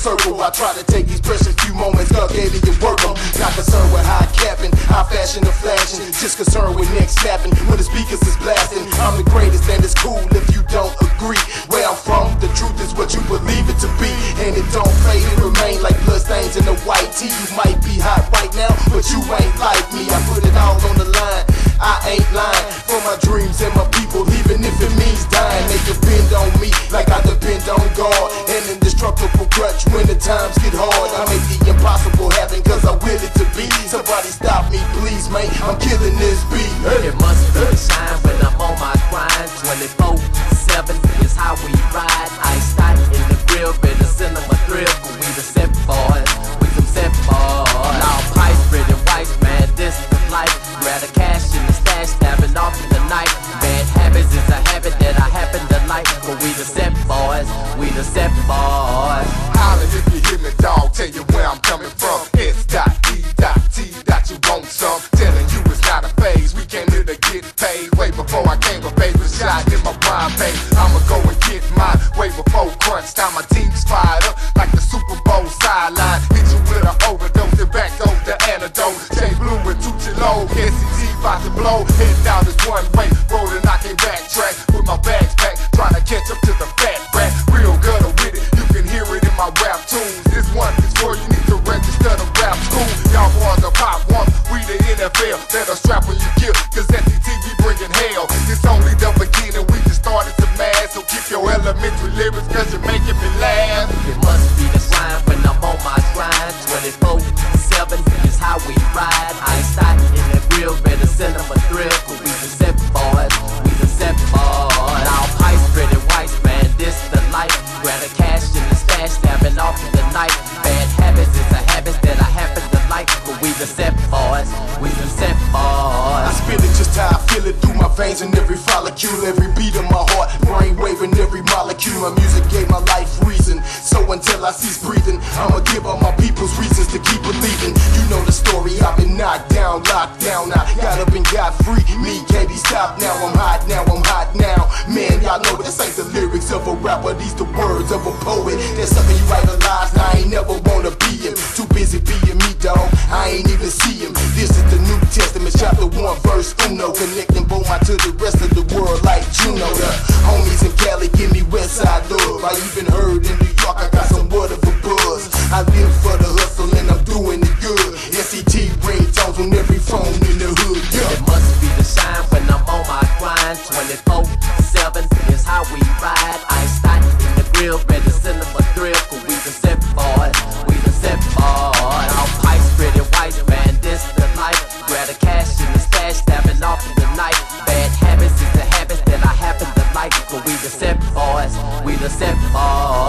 I try to take these precious few moments, gave me your work 'em. Not concerned with high capping, high fashion or flashing. Just concerned with neck snapping when the speakers is blasting. I'm the greatest and it's cool if you don't agree. Where I'm from, the truth is what you believe it to be. And it don't fade, it remain like bloodstains in the white tee. You might be hot right now, but you ain't like me. I put it all on the line. I ain't lying hard. I make the impossible happen cause I will it to be. Somebody stop me, please, man. I'm killing this beat. Hey. It must pay. I'ma go and get mine. Way before crunch time, my team's fired up like the Super Bowl sideline. Hit you with an overdose and back over the antidote. J Blue and Toochie Loc. S.E.T. about to blow. Head down this one way. Rolling, I can backtrack with my bags packed. Trying to catch up to the fat rat. Real gutter with it. You can hear it in my rap tunes. This one is for you need to register the rap school. Y'all boys are pop one. We the NFL. Better strap when lyrics cause you're making me laugh. It must be the grind when I'm feel it through my veins and every follicle, every beat of my heart, brain waving every molecule. My music gave my life reason. So until I cease breathing, I'ma give all my people's reasons to keep believing. You know the story, I've been knocked down, locked down. I got up and got free. Me can't be stopped now. I'm hot now, I'm hot now. Man, y'all know this ain't the lyrics of a rapper, these the words of a poet. There's something Beaumont to the rest of the world like Juno. The homies in Cali give me Westside love. I even heard in New York I got some word of a buzz. I live for the hustle and I'm doing it good. S.E.T. ringtones on every phone in the hood. Yeah. It must be the shine when I'm on my grind. 24 Oh.